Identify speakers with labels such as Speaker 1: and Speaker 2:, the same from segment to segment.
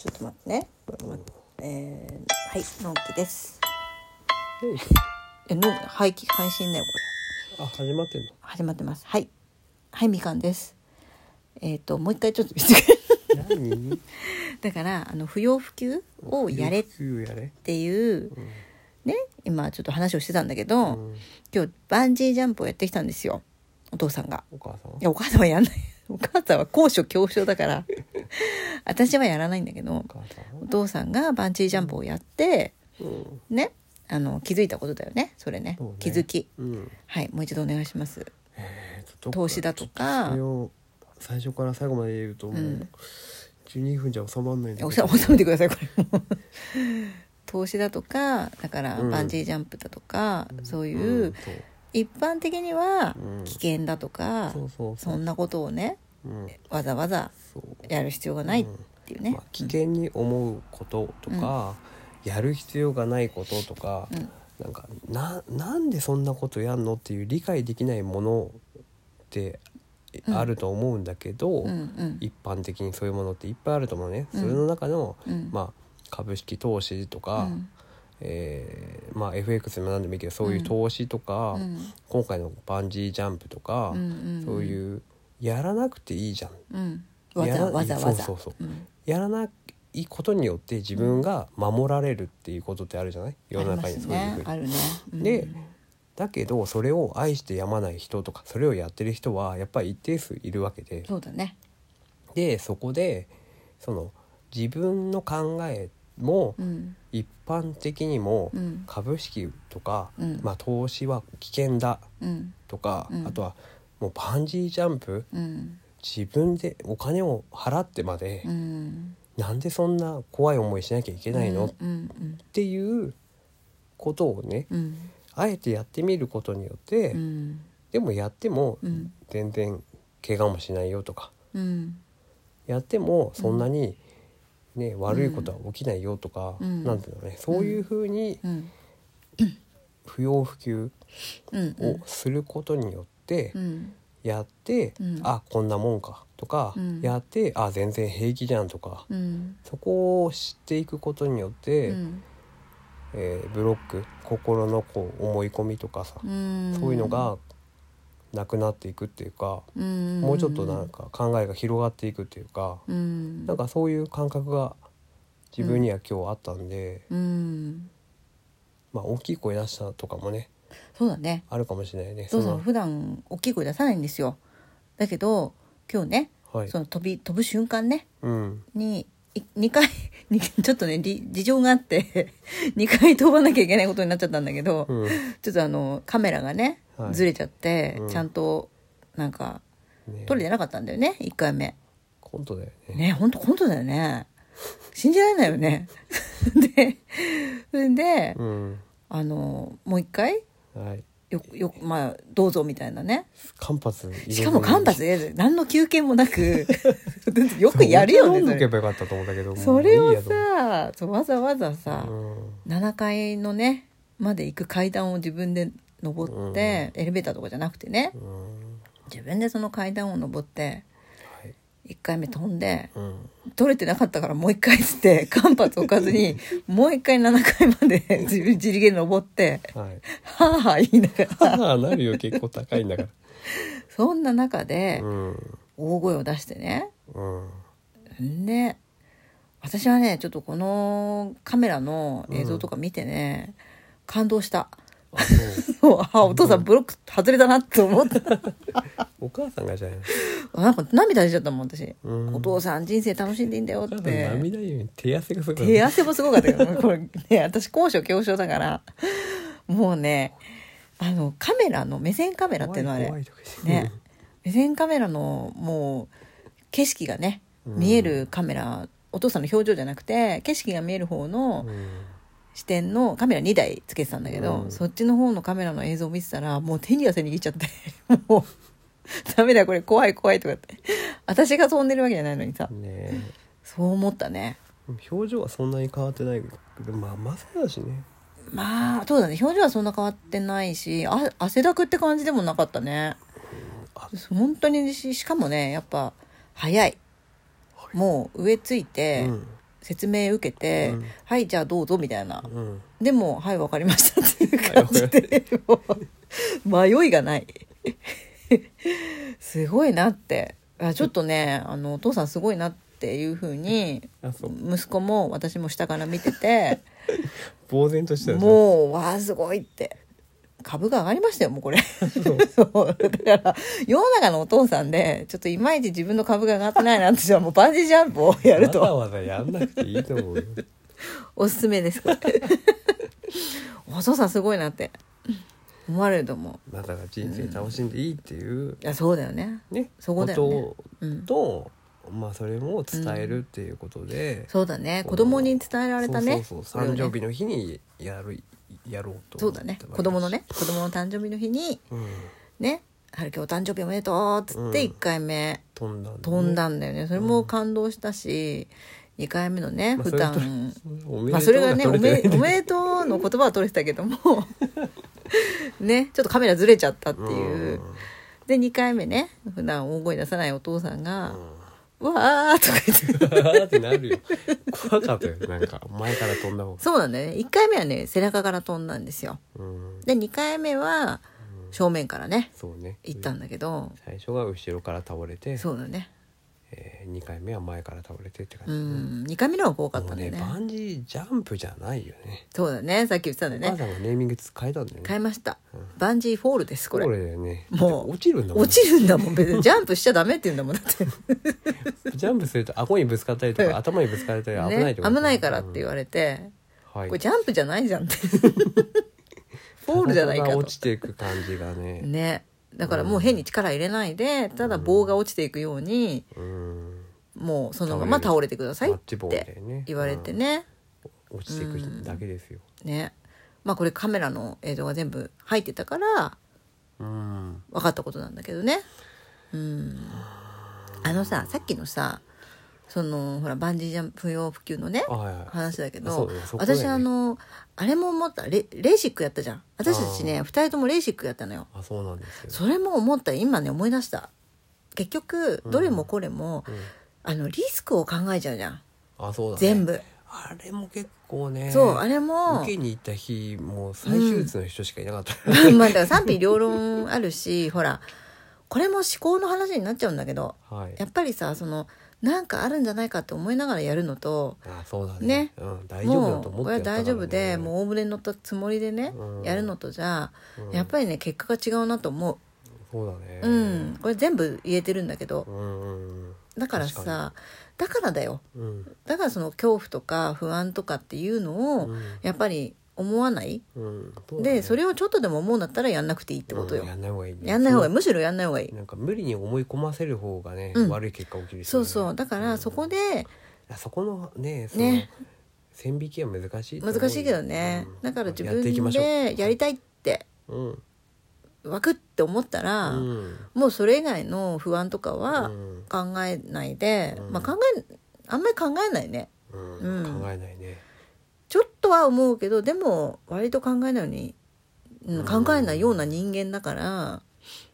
Speaker 1: ちょっと待ってね。えー、はい、のんきです。え、のん、配信、配信だよ、これ。
Speaker 2: あ始まってんの？
Speaker 1: 始まってます。はい。はい、みかんです。えっ、と、もう一回ちょっと見せてくれ。
Speaker 2: 何？
Speaker 1: だから、あの、不要不急をやれっていう、ね、今ちょっと話をしてたんだけど、
Speaker 2: うん
Speaker 1: 今日バンジージャンプをやってきたんですよ。お父さんが。
Speaker 2: お母さん
Speaker 1: いや、お母さんはやんない。お母さんは高所恐怖症だから、私はやらないんだけど
Speaker 2: お、
Speaker 1: 父さんがバンジージャンプをやって、
Speaker 2: んうん。
Speaker 1: ね、あの、気づいたことだよね。それね。
Speaker 2: ね。
Speaker 1: 気づき。
Speaker 2: うん。
Speaker 1: はい、もう一度お願いします。
Speaker 2: えーと
Speaker 1: 投資だとか。
Speaker 2: それを最初から最後まで言うともう、
Speaker 1: うん
Speaker 2: 12分じゃ収まんないんだ
Speaker 1: 収めてくださいこれ。も投資だとかだから
Speaker 2: うん。
Speaker 1: バンジージャンプだとか、そうい
Speaker 2: ん
Speaker 1: う。一般的には
Speaker 2: うん。
Speaker 1: 危険だとか、
Speaker 2: そ
Speaker 1: んなことをね
Speaker 2: うん
Speaker 1: わざわざやる必要がないっていうね、
Speaker 2: まあ、危険に思うこととか、やる必要がないこととか、
Speaker 1: うん。
Speaker 2: なんかななんでそんなことやんのっていう理解できないものって
Speaker 1: うん。
Speaker 2: あると思うんだけど、
Speaker 1: うんうん。
Speaker 2: 一般的にそういうものっていっぱいあると思うね、
Speaker 1: うん。
Speaker 2: それの中の、
Speaker 1: うん。
Speaker 2: まあ、株式投資とか、
Speaker 1: うん。
Speaker 2: えーまあ、FX でも何でもいいけどそういう投資とか、
Speaker 1: うん。
Speaker 2: 今回のバンジージャンプとか、
Speaker 1: うん。
Speaker 2: そういうやらなくていいじゃん。
Speaker 1: うん。わざわざわざ。
Speaker 2: そうそうそう。
Speaker 1: うん。
Speaker 2: やらないことによって自分が守られるっていうことってあるじゃない？世の中にそういうふうに。
Speaker 1: ね。あるね、うん。
Speaker 2: でだけどそれを愛してやまない人とかそれをやってる人はやっぱり一定数いるわけで。
Speaker 1: そうだね。
Speaker 2: でそこでその自分の考えも
Speaker 1: うん。
Speaker 2: 一般的にも
Speaker 1: うん。
Speaker 2: 株式とか、
Speaker 1: うん。
Speaker 2: まあ、投資は危険だ
Speaker 1: うん。
Speaker 2: とか、
Speaker 1: うん。
Speaker 2: あとはもうバンジージャンプ？
Speaker 1: うん。
Speaker 2: 自分でお金を払ってまで、
Speaker 1: うん。
Speaker 2: なんでそんな怖い思いしなきゃいけないの、っ
Speaker 1: うんうん。
Speaker 2: ていうことをね
Speaker 1: うん。
Speaker 2: あえてやってみることによって、
Speaker 1: うん。
Speaker 2: でもやっても
Speaker 1: うん。
Speaker 2: 全然怪我もしないよとか
Speaker 1: うん。
Speaker 2: やってもそんなに、ね悪いことは起きないよとか、
Speaker 1: うん。
Speaker 2: なんていうのねそういうふうに
Speaker 1: うん。
Speaker 2: 不要不急
Speaker 1: うん
Speaker 2: をすることによって
Speaker 1: うん
Speaker 2: やって、
Speaker 1: うん。
Speaker 2: あこんなもんかとか、
Speaker 1: うん。
Speaker 2: やってあ全然平気じゃんとか、
Speaker 1: うん。
Speaker 2: そこを知っていくことによって、
Speaker 1: うん。
Speaker 2: えーブロック心のこう思い込みとかさ、
Speaker 1: うん。
Speaker 2: そういうのがなくなっていくっていうか、
Speaker 1: うん。
Speaker 2: もうちょっとなんか考えが広がっていくっていうか、
Speaker 1: うん。
Speaker 2: なんかそういう感覚が自分には今日あったんで、
Speaker 1: うん。
Speaker 2: まあ大きい声出したとかもね
Speaker 1: そうだね。
Speaker 2: あるかもしれないね。の
Speaker 1: そう。そう普段大きい声出さないんですよ。だけど今日ね
Speaker 2: はい。
Speaker 1: その飛び飛ぶ瞬間ね
Speaker 2: うん。
Speaker 1: にい2回にちょっとねり事情があって 2回飛ばなきゃいけないことになっちゃったんだけど、
Speaker 2: うん。
Speaker 1: ちょっとあのカメラがね
Speaker 2: はい。
Speaker 1: ずれちゃって、
Speaker 2: うん。
Speaker 1: ちゃんとなんか
Speaker 2: ね。
Speaker 1: 撮れてなかったんだよね1回目。
Speaker 2: コントだよね。
Speaker 1: ね本当本当だよね。信じられないよね。でで、
Speaker 2: うん。
Speaker 1: あのもう一回
Speaker 2: はい。
Speaker 1: よよまあどうぞみたいなね。
Speaker 2: 間髪
Speaker 1: しかも間髪で何の休憩もなく。よくやるよねそれ。
Speaker 2: そう飲んどけばよかったと思ったけど
Speaker 1: それをさわざわざさ、
Speaker 2: うん。
Speaker 1: 7階のねまで行く階段を自分で登って、エレベーターとかじゃなくてね。
Speaker 2: うん。
Speaker 1: 自分でその階段を登って
Speaker 2: はい
Speaker 1: 1回目飛んで
Speaker 2: うん。
Speaker 1: 取れてなかったからもう1回っつって 間髪置かずに もう1回7階まで 自分自力で登って
Speaker 2: はい。
Speaker 1: はあはあ言いながら。
Speaker 2: ああなるよ結構高いんだから。
Speaker 1: そんな中で
Speaker 2: うん。
Speaker 1: 大声を出してね。
Speaker 2: うん。
Speaker 1: んで私はねちょっとこのカメラの映像とか見てね、感動した
Speaker 2: あそう。
Speaker 1: そうあお父さんブロック外れたなって思った。
Speaker 2: お母さんがじゃない
Speaker 1: あなんか涙出ちゃったもん私、
Speaker 2: うん。
Speaker 1: お父さん人生楽しんでいいんだよっ
Speaker 2: お母さん
Speaker 1: て
Speaker 2: 涙より手汗がすごかった
Speaker 1: 手汗もすごかったけど これね私高所恐怖症だから。もうねあのカメラの目線カメラっていうのはあれ
Speaker 2: 怖いとかして。
Speaker 1: ね目線カメラのもう景色がね見えるカメラ、お父さんの表情じゃなくて景色が見える方の
Speaker 2: うん
Speaker 1: 視点のカメラ2台つけてたんだけど、
Speaker 2: うん。
Speaker 1: そっちの方のカメラの映像を見てたらもう手に汗握っちゃって もうダメだこれ怖い怖いとかって。私が飛んでるわけじゃないのにさ。
Speaker 2: ね
Speaker 1: そう思ったね。
Speaker 2: え表情はそんなに変わってないけどまあまさだしね。
Speaker 1: まあそうだね。表情はそんな変わってないしあ汗だくって感じでもなかったね。
Speaker 2: あ
Speaker 1: 本当にししかもねやっぱ早い。もう上ついて、
Speaker 2: うん
Speaker 1: 説明受けて「
Speaker 2: うん。
Speaker 1: はいじゃあどうぞ」みたいな。
Speaker 2: うん。
Speaker 1: でも「はいわかりました」っていう感じでもう迷いがない。すごいなって。あちょっとねあのお父さんすごいなっていうふうに
Speaker 2: あそう。
Speaker 1: 息子も私も下から見てて
Speaker 2: 呆然とした
Speaker 1: もうわあすごいって株が上がりましたよもうこれ。そう。だから世の中のお父さんでちょっといまいち自分の株が上がってないなって人はもうバンジージャンプをやる
Speaker 2: わざ
Speaker 1: と
Speaker 2: わざやんなくていいと思うよ。
Speaker 1: おすすめですこれお父さんすごいなって。思われると思う。
Speaker 2: まあだから人生楽しんでいいっていう。
Speaker 1: いやそうだよね。
Speaker 2: ね。
Speaker 1: そこだよね。
Speaker 2: ととまあそれも伝えるっていうことで。
Speaker 1: そうだね。子供に伝えられたね。
Speaker 2: そうそう誕生日の日にやるやろうと
Speaker 1: そうだね。子供のね子供の誕生日の日に
Speaker 2: うん。
Speaker 1: ね「春樹お誕生日おめでとう」っつって
Speaker 2: うん。
Speaker 1: 1回目
Speaker 2: 飛んだんだね。
Speaker 1: 飛んだんだよね。それも感動したし2回目のね普段。まあそれがねおめおめでとうの言葉は取れてたけども。ねちょっとカメラずれちゃったっていう。で2回目ね普段大声出さないお父さんが「うわー」とか言って。
Speaker 2: ーってなるよ。怖かったよ。なんか前から飛んだ方が。
Speaker 1: そうなんだよね。1回目はね背中から飛んだんですよ。
Speaker 2: うん。
Speaker 1: で2回目は正面からね
Speaker 2: そうね。
Speaker 1: 行ったんだけど。
Speaker 2: 最初が後ろから倒れて、
Speaker 1: そうだね
Speaker 2: えー、2回目は前から倒れてって感
Speaker 1: う
Speaker 2: じ、
Speaker 1: ん。2回目の方が怖かった
Speaker 2: ね。
Speaker 1: ね
Speaker 2: バンジージャンプじゃないよね。
Speaker 1: そうだね。さっき言ってたんだね。
Speaker 2: 母さんがネーミング変えたんだよね。
Speaker 1: 変えました。
Speaker 2: うん。
Speaker 1: バンジーフォールですこれ。
Speaker 2: これだよね。
Speaker 1: もう
Speaker 2: 落ちるんだもん。
Speaker 1: 落ちるんだもん。別に。ジャンプしちゃダメって言うんだもんだって。
Speaker 2: ジャンプすると顎にぶつかったりとか頭にぶつかったり危ない
Speaker 1: ね
Speaker 2: ってこと
Speaker 1: 危ないからって言われて
Speaker 2: はい。
Speaker 1: これジャンプじゃないじゃんって。フォールじゃないかと。
Speaker 2: 落ちていく感じがね。
Speaker 1: ねだからもう変に力入れないでただ棒が落ちていくように
Speaker 2: うん。
Speaker 1: もうそのまま倒れてくださいって
Speaker 2: ね。
Speaker 1: 言われてね。
Speaker 2: 落ちていくだけですよ。
Speaker 1: ねまあこれカメラの映像が全部入ってたから
Speaker 2: うん。
Speaker 1: 分かったことなんだけどね。うん。あのささっきのさそのほらバンジージャンプ不要不急のね
Speaker 2: あはいはい。
Speaker 1: 話だけど、
Speaker 2: ね。
Speaker 1: 私あのあれも思ったレレーシックやったじゃん。私たちね2人ともレーシックやったのよ。
Speaker 2: あそうなんですよ。
Speaker 1: それも思った今ね思い出した。結局どれもこれも、
Speaker 2: うん。
Speaker 1: あのリスクを考えちゃうじゃん。
Speaker 2: あそうだね。
Speaker 1: 全部、
Speaker 2: あれも結構ね
Speaker 1: そうあれも
Speaker 2: 受けに行った日もう再手術の人しかいなかった、
Speaker 1: まあだから賛否両論あるしほらこれも思考の話になっちゃうんだけど
Speaker 2: はい。
Speaker 1: やっぱりさそのなんかあるんじゃないかって思いながらやるのと
Speaker 2: あそうだね。
Speaker 1: ね。
Speaker 2: うん、大丈夫だと思
Speaker 1: もうこれは
Speaker 2: ってやったからね。
Speaker 1: 大丈夫でもう大船に乗ったつもりでね、
Speaker 2: うん。
Speaker 1: やるのとじゃ、
Speaker 2: うん。
Speaker 1: やっぱりね結果が違うなと思
Speaker 2: そうだね。
Speaker 1: う、うん、これ全部言えてるんだけど。
Speaker 2: うんうん
Speaker 1: だから
Speaker 2: 確
Speaker 1: さだからだよ。
Speaker 2: うん。
Speaker 1: だからその恐怖とか不安とかっていうのを
Speaker 2: うん。
Speaker 1: やっぱり思わない、
Speaker 2: うんね。
Speaker 1: でそれをちょっとでも思うんだったらやんなくていいってことよ、
Speaker 2: うんやんない方がいいね。
Speaker 1: やんない方がいい。
Speaker 2: そ
Speaker 1: むしろやんない方がいい。う
Speaker 2: なんか無理に思い込ませる方がね、
Speaker 1: うん。
Speaker 2: 悪い結果起きるしね、
Speaker 1: そうそう。だからそこで
Speaker 2: あそこのねその
Speaker 1: ね。
Speaker 2: 線引きは難しい
Speaker 1: 難しいけどね、
Speaker 2: うん。
Speaker 1: だから自
Speaker 2: やっていきま
Speaker 1: 分
Speaker 2: しょう。
Speaker 1: でやりたいって
Speaker 2: うん。
Speaker 1: 湧くって思ったら、
Speaker 2: うん。
Speaker 1: もうそれ以外の不安とかは
Speaker 2: うん。
Speaker 1: 考えないで、
Speaker 2: うん。
Speaker 1: まあ考えあんまり考えないね。
Speaker 2: うん。
Speaker 1: うん。
Speaker 2: 考えないね
Speaker 1: ちょっとは思うけどでも割と考えないように、うん
Speaker 2: うん
Speaker 1: 考えないような人間だから、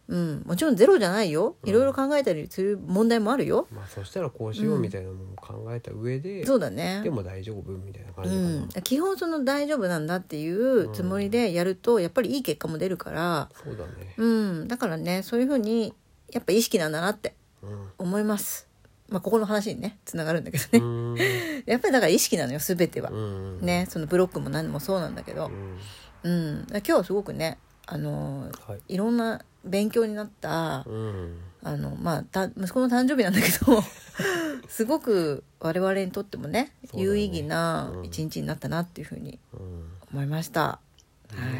Speaker 1: うん、もちろんゼロじゃないよ。いろいろ考えたりする問題もあるよ、
Speaker 2: まあそしたらこうしようみたいなのも考えた上で、
Speaker 1: そうだね。
Speaker 2: でも大丈夫みたいな感
Speaker 1: う
Speaker 2: じかな、
Speaker 1: ん、基本その大丈夫なんだっていうつもりでやるとやっぱりいい結果も出るから、
Speaker 2: そうだね。
Speaker 1: うん、だからねそういうふうにやっぱ意識なんだなって
Speaker 2: うん。
Speaker 1: 思います。まあ、ここの話にねつながるんだけどね、
Speaker 2: うん。
Speaker 1: やっぱりだから意識なのよ全ては、
Speaker 2: うん。
Speaker 1: ねそのブロックも何もそうなんだけど。
Speaker 2: う、ん。
Speaker 1: 今日はすごくねあのー
Speaker 2: はい。
Speaker 1: いろんな勉強になった
Speaker 2: うん。
Speaker 1: あの、まあ、た息子の誕生日なんだけど すごく我々にとってもね
Speaker 2: ね。
Speaker 1: 有意義な
Speaker 2: うん。
Speaker 1: 一日になったなっていうふうに
Speaker 2: うん。
Speaker 1: 思いました、は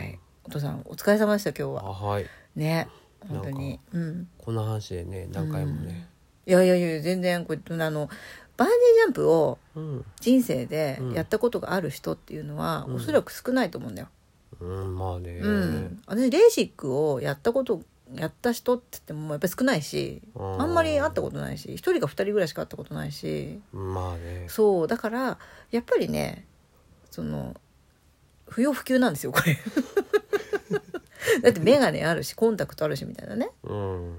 Speaker 1: い。お父さんお疲れ様でした今日
Speaker 2: あ
Speaker 1: は
Speaker 2: はい。
Speaker 1: ね本当に。うん。
Speaker 2: こんな話でね何回もね
Speaker 1: いやいやいや全然これあのバンジージャンプを
Speaker 2: うん、
Speaker 1: 人生で
Speaker 2: うん。
Speaker 1: やったことがある人っていうのは、
Speaker 2: うん。
Speaker 1: おそらく少ないと思うんだよ。
Speaker 2: うん、まあね、
Speaker 1: うん、私レーシックをやったことやった人って言ってもやっぱり少ないし
Speaker 2: うん。
Speaker 1: あんまり会ったことないし一人か二人ぐらいしか会ったことないし。
Speaker 2: まあね。
Speaker 1: そうだからやっぱりねその不要不急なんですよこれ。だって眼鏡あるしコンタクトあるしみたいなね。
Speaker 2: うん。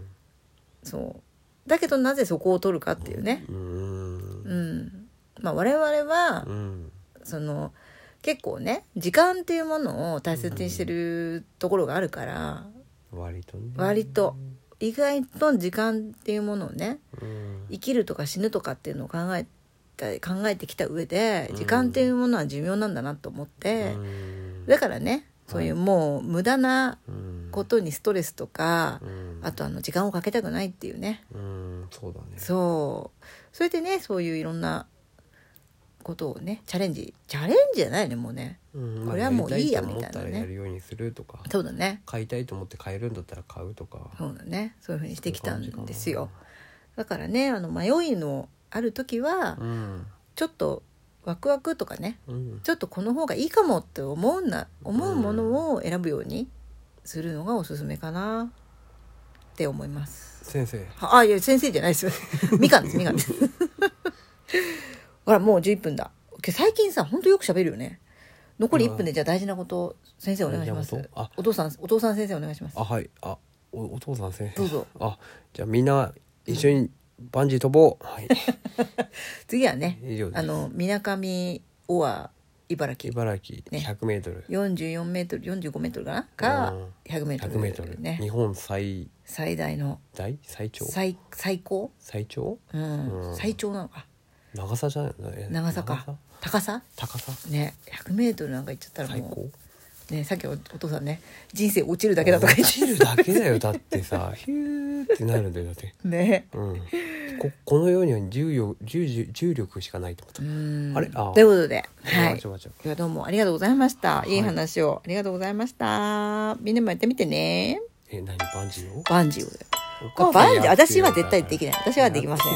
Speaker 1: そうだけどなぜそこを取るかっていうね。
Speaker 2: うん。
Speaker 1: うんまあ我々は、
Speaker 2: うん
Speaker 1: その結構ね時間っていうものを大切にしてるところがあるから、
Speaker 2: 割とね。
Speaker 1: 割と。意外と時間っていうものをね
Speaker 2: うん
Speaker 1: 生きるとか死ぬとかっていうのを考えた考えてきた上で
Speaker 2: うん
Speaker 1: 時間っていうものは寿命なんだなと思って、
Speaker 2: うん。
Speaker 1: だからねそういうもう無駄な
Speaker 2: うん
Speaker 1: ことにストレスとか、
Speaker 2: うん
Speaker 1: あとあの時間をかけたくないっていうね。
Speaker 2: うんそうだね。
Speaker 1: そう。それでねそういういろんなことをねチャレンジチャレンジじゃないねもうね。
Speaker 2: うん
Speaker 1: これはもういいやみたいなね。
Speaker 2: らやるようにするとか。
Speaker 1: そうだね。
Speaker 2: 買いたいと思って買えるんだったら買うとか。
Speaker 1: そうだね。そういうふうにしてきたんですよ。だからねあの迷いのある時は
Speaker 2: うん
Speaker 1: ちょっとワクワクとかね
Speaker 2: うん。
Speaker 1: ちょっとこの方がいいかもって思うな思うものを選ぶようにするのがおすすめかなって思います。
Speaker 2: 先生。
Speaker 1: あいや先生じゃないですよ。みかんですみかんです。ほらもう11分だ。最近さほんとよく喋るよね。残り1分でじゃあ大事なこと先生お願いします。
Speaker 2: あ。
Speaker 1: お父さんお父さん先生お願いします。
Speaker 2: あはい。あおお父さん先生。
Speaker 1: どうぞ。
Speaker 2: あじゃあみんな一緒にバンジー飛ぼう。はい。
Speaker 1: 次はねあのみなかみオア茨城。
Speaker 2: 茨城。
Speaker 1: ね。
Speaker 2: 100メートル。
Speaker 1: 44メートル45メートルかな？か
Speaker 2: うん。
Speaker 1: 100メートル。
Speaker 2: 100メートル。
Speaker 1: ね。
Speaker 2: 日本最。
Speaker 1: 最大の。
Speaker 2: 大？最長？
Speaker 1: 最最高？
Speaker 2: 最長？
Speaker 1: うん、
Speaker 2: うん。
Speaker 1: 最長なのか。
Speaker 2: 長さじゃない？え
Speaker 1: 長さか。高さ？
Speaker 2: 高さ。
Speaker 1: ね。100メートルなんか行っちゃったら
Speaker 2: 最
Speaker 1: も
Speaker 2: 高？
Speaker 1: うねさっきおお父さんね人生落ちるだけだとか言って。
Speaker 2: 落ちるだけだよ。だってさヒューってなるんだよ。だって。
Speaker 1: ね。
Speaker 2: うんここの世には重力重重重力しかないと思った。
Speaker 1: うん。
Speaker 2: あれ？あ
Speaker 1: ということではい。
Speaker 2: あちょあちょ
Speaker 1: 今日はどうもありがとうございました、い、い
Speaker 2: い
Speaker 1: 話を。ありがとうございました。みんなもやってみてね。
Speaker 2: え何？バンジーを？
Speaker 1: バンジーをバンジー私は絶対できない。私はできません